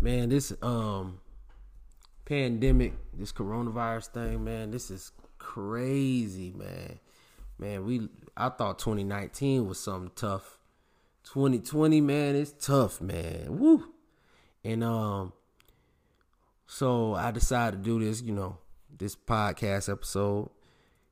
man, this um pandemic, this coronavirus thing, man, this is crazy, man. Man, we I thought 2019 was something tough. 2020, man, it's tough, man. Woo. And um so I decided to do this, you know, this podcast episode.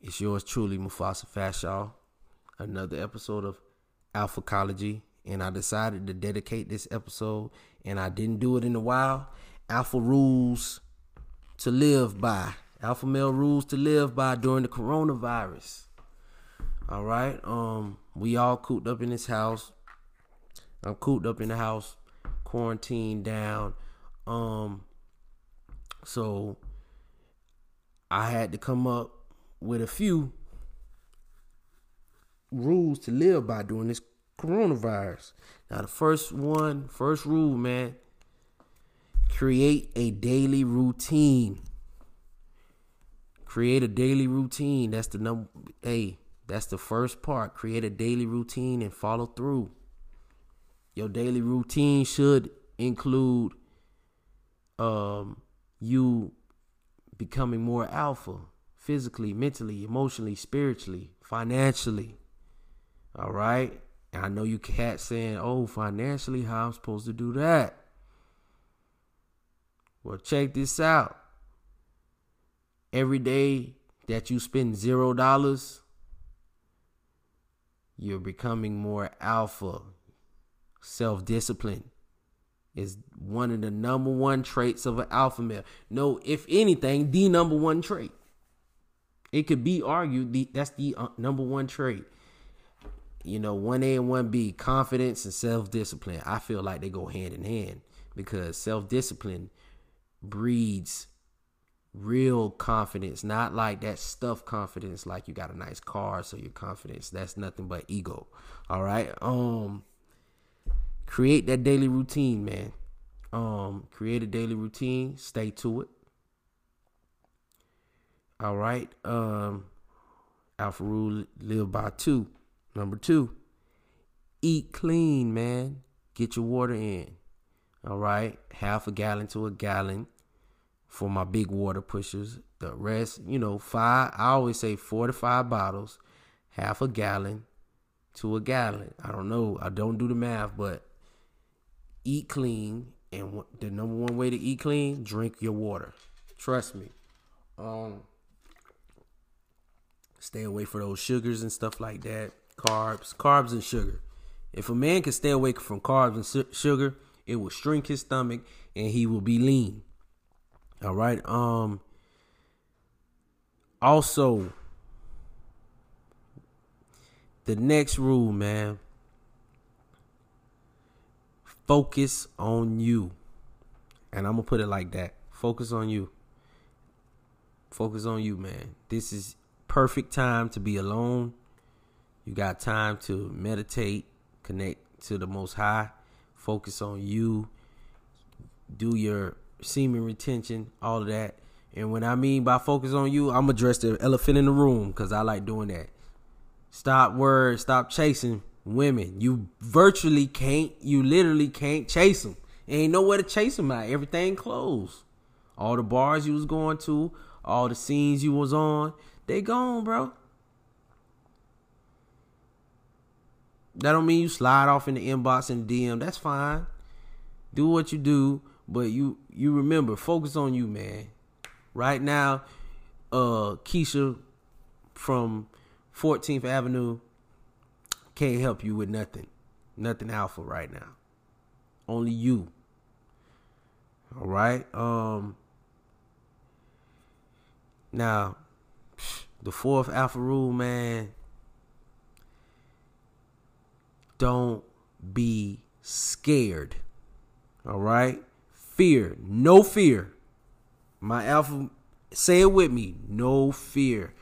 It's yours truly, Mufasa Fashaw. Another episode of Alpha Alphacology. And I decided to dedicate this episode, and I didn't do it in a while. Alpha rules to live by. Alpha male rules to live by during the coronavirus. All right. Um, we all cooped up in this house. I'm cooped up in the house, quarantined down. Um, so I had to come up with a few rules to live by during this coronavirus. Now, the first one, first rule, man, create a daily routine. Create a daily routine. That's the number. Hey, that's the first part. Create a daily routine and follow through. Your daily routine should include um, you becoming more alpha physically, mentally, emotionally, spiritually, financially. All right? And I know you cats saying, oh, financially, how I'm supposed to do that? Well, check this out. Every day that you spend zero dollars, you're becoming more alpha. Self discipline is one of the number one traits of an alpha male. No, if anything, the number one trait. It could be argued the, that's the uh, number one trait. You know, 1A and 1B, confidence and self discipline. I feel like they go hand in hand because self discipline breeds real confidence, not like that stuff confidence, like you got a nice car, so your confidence. That's nothing but ego. All right. Um create that daily routine, man. Um, create a daily routine, stay to it. All right. Um Alpha rule live by two. Number two, eat clean, man. Get your water in. All right. Half a gallon to a gallon for my big water pushers. The rest, you know, five, I always say four to five bottles, half a gallon to a gallon. I don't know. I don't do the math, but eat clean. And the number one way to eat clean, drink your water. Trust me. Um, stay away for those sugars and stuff like that. Carbs, carbs and sugar. If a man can stay away from carbs and su- sugar, it will shrink his stomach and he will be lean. All right. Um also the next rule, man. Focus on you. And I'm going to put it like that. Focus on you. Focus on you, man. This is perfect time to be alone. You got time to meditate, connect to the most high, focus on you, do your semen retention, all of that. And when I mean by focus on you, I'm address the elephant in the room because I like doing that. Stop words, stop chasing women. You virtually can't, you literally can't chase them. Ain't nowhere to chase them at. Everything closed. All the bars you was going to, all the scenes you was on, they gone, bro. That don't mean you slide off in the inbox and DM. That's fine. Do what you do, but you you remember, focus on you, man. Right now, uh Keisha from 14th Avenue can't help you with nothing. Nothing alpha right now. Only you. All right? Um now the fourth alpha rule, man. Don't be scared. All right? fear, no fear. My alpha, say it with me, no fear.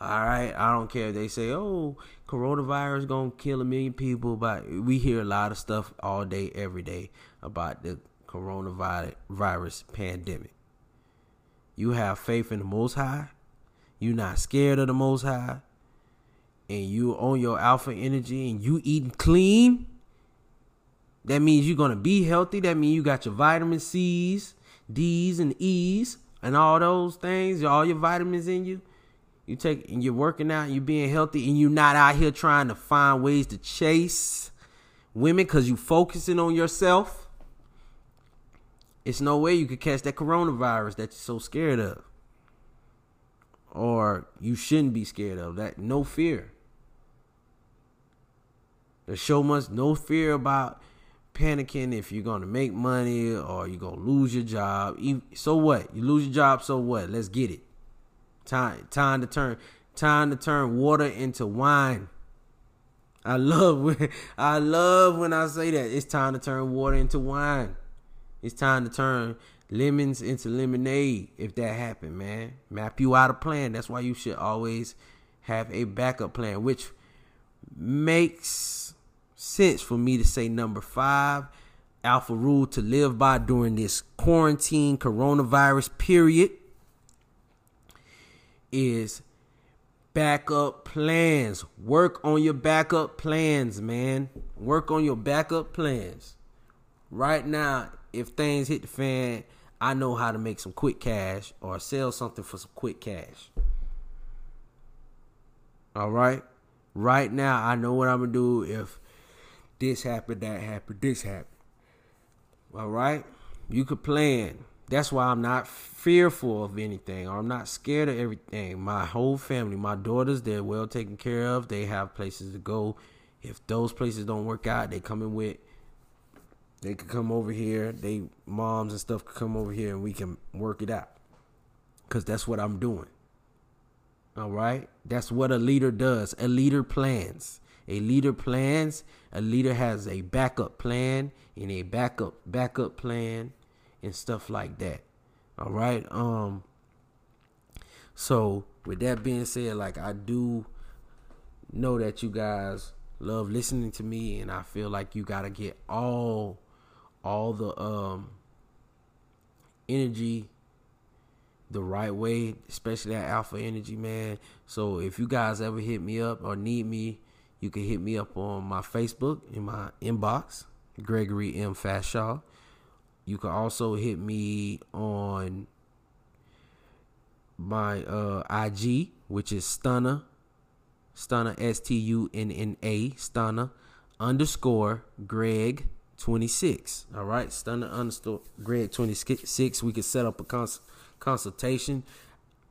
All right, I don't care. If they say, "Oh, coronavirus gonna kill a million people," but we hear a lot of stuff all day, every day about the coronavirus pandemic. You have faith in the Most High. You're not scared of the Most High, and you own your alpha energy, and you eating clean. That means you're gonna be healthy. That means you got your vitamin C's, D's, and E's, and all those things. All your vitamins in you. You take and you're working out. You're being healthy, and you're not out here trying to find ways to chase women because you focusing on yourself. It's no way you could catch that coronavirus that you're so scared of, or you shouldn't be scared of. That no fear. There's show must no fear about panicking if you're gonna make money or you're gonna lose your job. So what? You lose your job, so what? Let's get it. Time time to turn time to turn water into wine. I love when I love when I say that. It's time to turn water into wine. It's time to turn lemons into lemonade if that happened, man. Map you out a plan. That's why you should always have a backup plan, which makes sense for me to say number five alpha rule to live by during this quarantine coronavirus period is backup plans. Work on your backup plans, man. Work on your backup plans. Right now, if things hit the fan, I know how to make some quick cash or sell something for some quick cash. All right? Right now, I know what I'm to do if this happened, that happened, this happened. All right? You could plan. That's why I'm not fearful of anything or I'm not scared of everything. My whole family, my daughters, they're well taken care of. They have places to go. If those places don't work out, they come in with they could come over here. They moms and stuff could come over here and we can work it out. Cause that's what I'm doing. All right? That's what a leader does. A leader plans. A leader plans. A leader has a backup plan and a backup backup plan and stuff like that. All right. Um so with that being said, like I do know that you guys love listening to me and I feel like you got to get all all the um energy the right way, especially that alpha energy, man. So if you guys ever hit me up or need me, you can hit me up on my Facebook in my inbox, Gregory M. Fashaw. You can also hit me on my uh, IG, which is Stunner, Stunner S T U N N A, Stunna underscore Greg 26. All right, Stunna underscore Greg 26. We can set up a cons- consultation.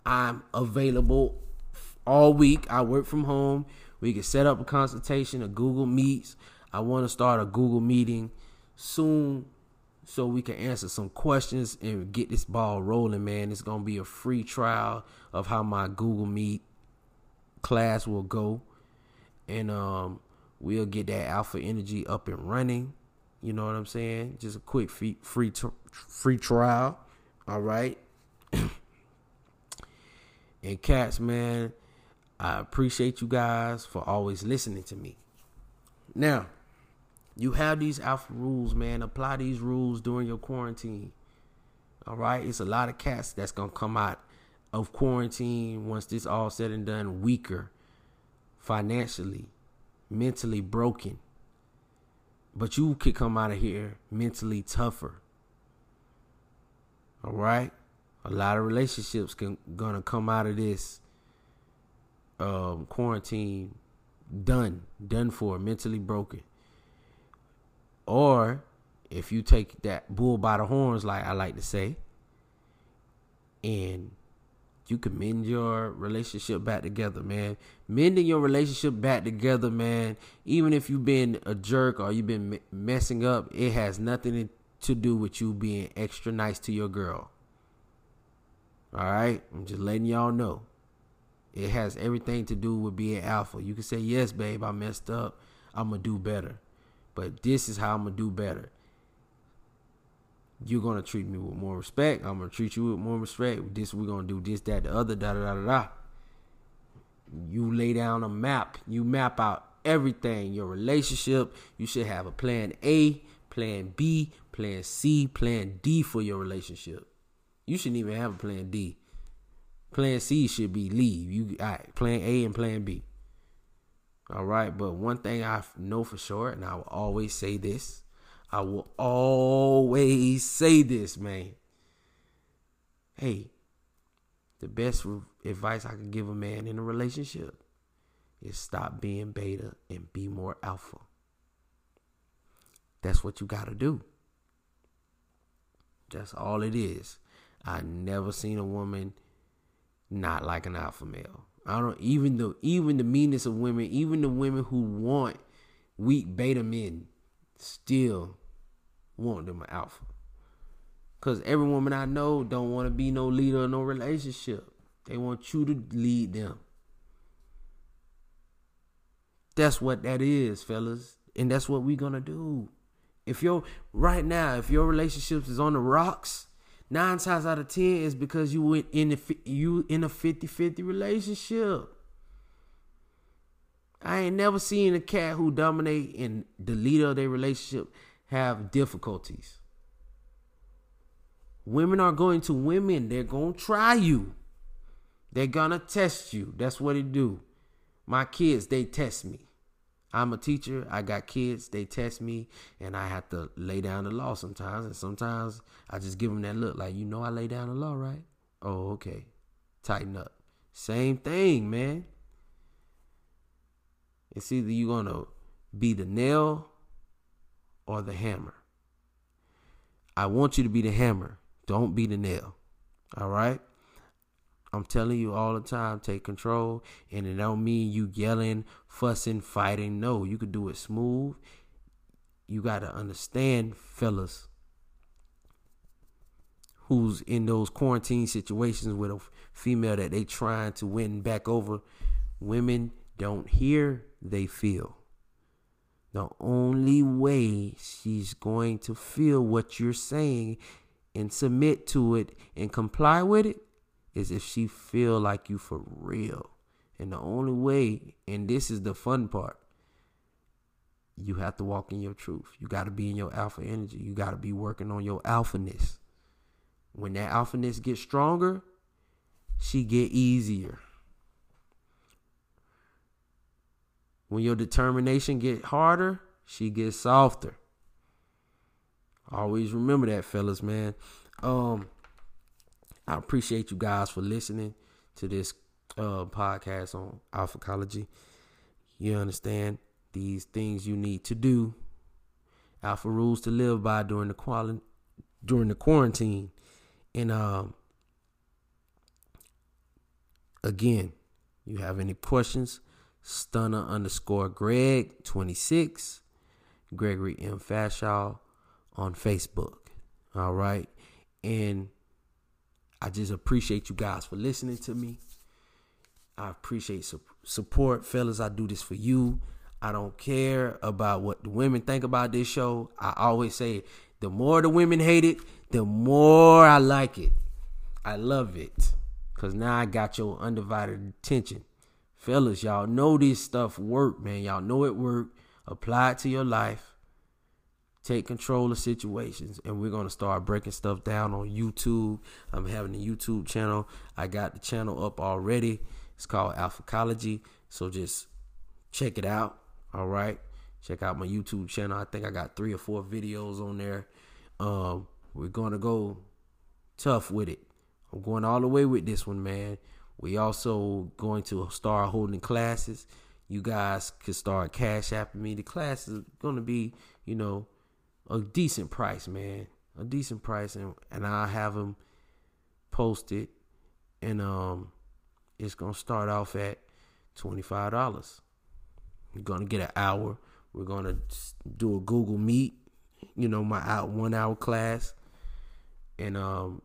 I'm available all week. I work from home. We can set up a consultation, a Google Meets. I want to start a Google meeting soon so we can answer some questions and get this ball rolling, man. It's gonna be a free trial of how my Google Meet class will go, and um, we'll get that alpha energy up and running. You know what I'm saying? Just a quick free free, free trial. All right. and cats, man, I appreciate you guys for always listening to me. Now. You have these alpha rules, man. Apply these rules during your quarantine. All right, it's a lot of cats that's gonna come out of quarantine once this all said and done weaker financially, mentally broken. But you could come out of here mentally tougher. All right? A lot of relationships can gonna come out of this um, quarantine done, done for, mentally broken. Or if you take that bull by the horns, like I like to say, and you can mend your relationship back together, man. Mending your relationship back together, man. Even if you've been a jerk or you've been messing up, it has nothing to do with you being extra nice to your girl. All right, I'm just letting y'all know. It has everything to do with being alpha. You can say, "Yes, babe, I messed up. I'm gonna do better." But this is how I'm gonna do better. You're gonna treat me with more respect. I'm gonna treat you with more respect. This we're gonna do this, that, the other, da da da da. You lay down a map. You map out everything. Your relationship. You should have a plan A, plan B, plan C, plan D for your relationship. You shouldn't even have a plan D. Plan C should be leave. You all right, plan A and plan B. All right. But one thing I know for sure, and I will always say this I will always say this, man. Hey, the best advice I could give a man in a relationship is stop being beta and be more alpha. That's what you got to do. That's all it is. I never seen a woman not like an alpha male. I don't even the even the meanness of women, even the women who want weak beta men, still want them an alpha. Cause every woman I know don't want to be no leader in no relationship. They want you to lead them. That's what that is, fellas. And that's what we gonna do. If your right now, if your relationship is on the rocks, nine times out of ten is because you went in the you in a 50-50 relationship. I ain't never seen a cat who dominate and the leader of their relationship have difficulties. Women are going to women. They're to try you. They're to test you. That's what they do. My kids, they test me. I'm a teacher. I got kids. They test me, and I have to lay down the law sometimes. And sometimes I just give them that look, like you know, I lay down the law, right? Oh, okay. Tighten up. Same thing, man. It's either you're gonna be the nail or the hammer. I want you to be the hammer. Don't be the nail. All right? I'm telling you all the time, take control. And it don't mean you yelling, fussing, fighting. No, you could do it smooth. You got to understand, fellas, who's in those quarantine situations with a female that they trying to win back over. Women don't hear, they feel. The only way she's going to feel what you're saying and submit to it and comply with it is if she feel like you for real. And the only way, and this is the fun part, you have to walk in your truth. You got to be in your alpha energy. You got to be working on your alphaness. When that alphaness gets stronger, she get easier. When your determination get harder, she gets softer. Always remember that, fellas, man. Um, I appreciate you guys for listening to this uh, podcast on alphacology. You understand these things you need to do. Alpha rules to live by during the quali- during the quarantine. And um, again, you have any questions? Stunner underscore Greg twenty six, Gregory M Fashaw on Facebook. All right, and I just appreciate you guys for listening to me. I appreciate su- support, fellas. I do this for you. I don't care about what the women think about this show. I always say, the more the women hate it, the more I like it. I love it. Cause now I got your undivided attention. Fellas, y'all know this stuff work, man. Y'all know it work. Apply it to your life take control of situations and we're going to start breaking stuff down on YouTube. I'm having a YouTube channel. I got the channel up already. It's called Alphacology. So just check it out. All right. Check out my YouTube channel. I think I got three or four videos on there. Um, we're going to go tough with it. I'm going all the way with this one, man. We also going to start holding classes. You guys can start cash apping me. The class is going to be, you know, a decent price, man. A decent price, and and I have them posted, and um, it's gonna start off at twenty five dollars. You're gonna get an hour. We're gonna do a Google Meet. You know, my out one hour class, and um,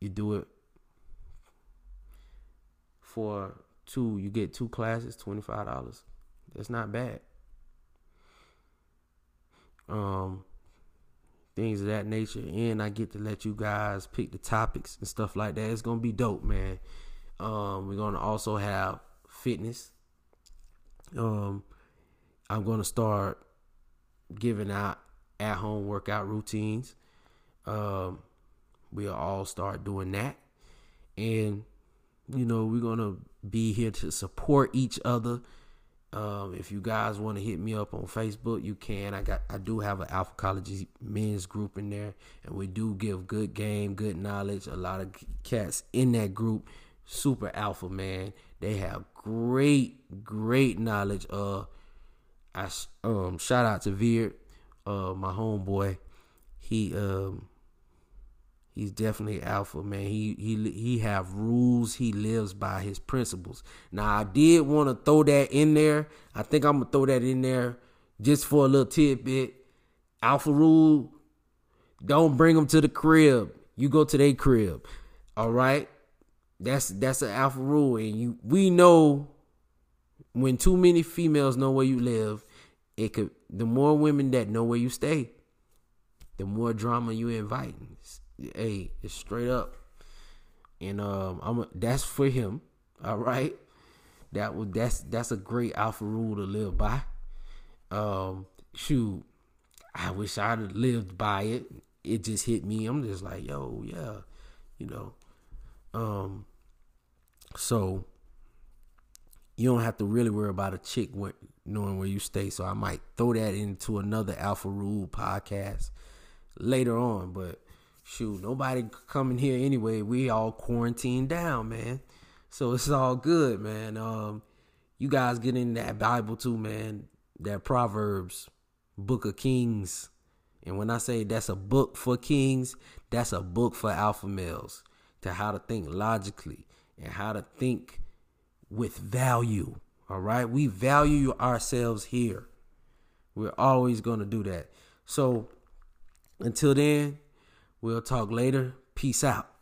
you do it for two. You get two classes, twenty five dollars. That's not bad. Um, things of that nature. And I get to let you guys pick the topics and stuff like that. It's gonna be dope, man. Um, we're gonna also have fitness. Um, I'm gonna start giving out at home workout routines. Um, we'll all start doing that. And, you know, we're gonna be here to support each other. Um, if you guys want to hit me up on Facebook, you can. I got I do have an Alphacology men's group in there, and we do give good game, good knowledge. A lot of cats in that group, super alpha man. They have great, great knowledge. Uh, I um shout out to Veer, uh, my homeboy. He um He's definitely alpha, man. He he he have rules. He lives by his principles. Now I did want to throw that in there. I think I'm gonna throw that in there just for a little tidbit. Alpha rule: don't bring them to the crib. You go to their crib. All right. That's that's an alpha rule, and you we know when too many females know where you live, it could. The more women that know where you stay, the more drama you invite hey, it's straight up. And um, I'm a, that's for him. All right, that was that's that's a great alpha rule to live by. Um, shoot, I wish I'd have lived by it. It just hit me. I'm just like, yo, yeah, you know. Um, so you don't have to really worry about a chick knowing where you stay. So I might throw that into another Alpha Rule podcast later on. But shoot, nobody coming here anyway. We all quarantined down, man. So it's all good, man. Um, you guys get in that Bible too, man. That Proverbs, Book of Kings. And when I say that's a book for kings, that's a book for alpha males to how to think logically and how to think with value. All right. We value ourselves here. We're always going to do that. So until then, We'll talk later. Peace out.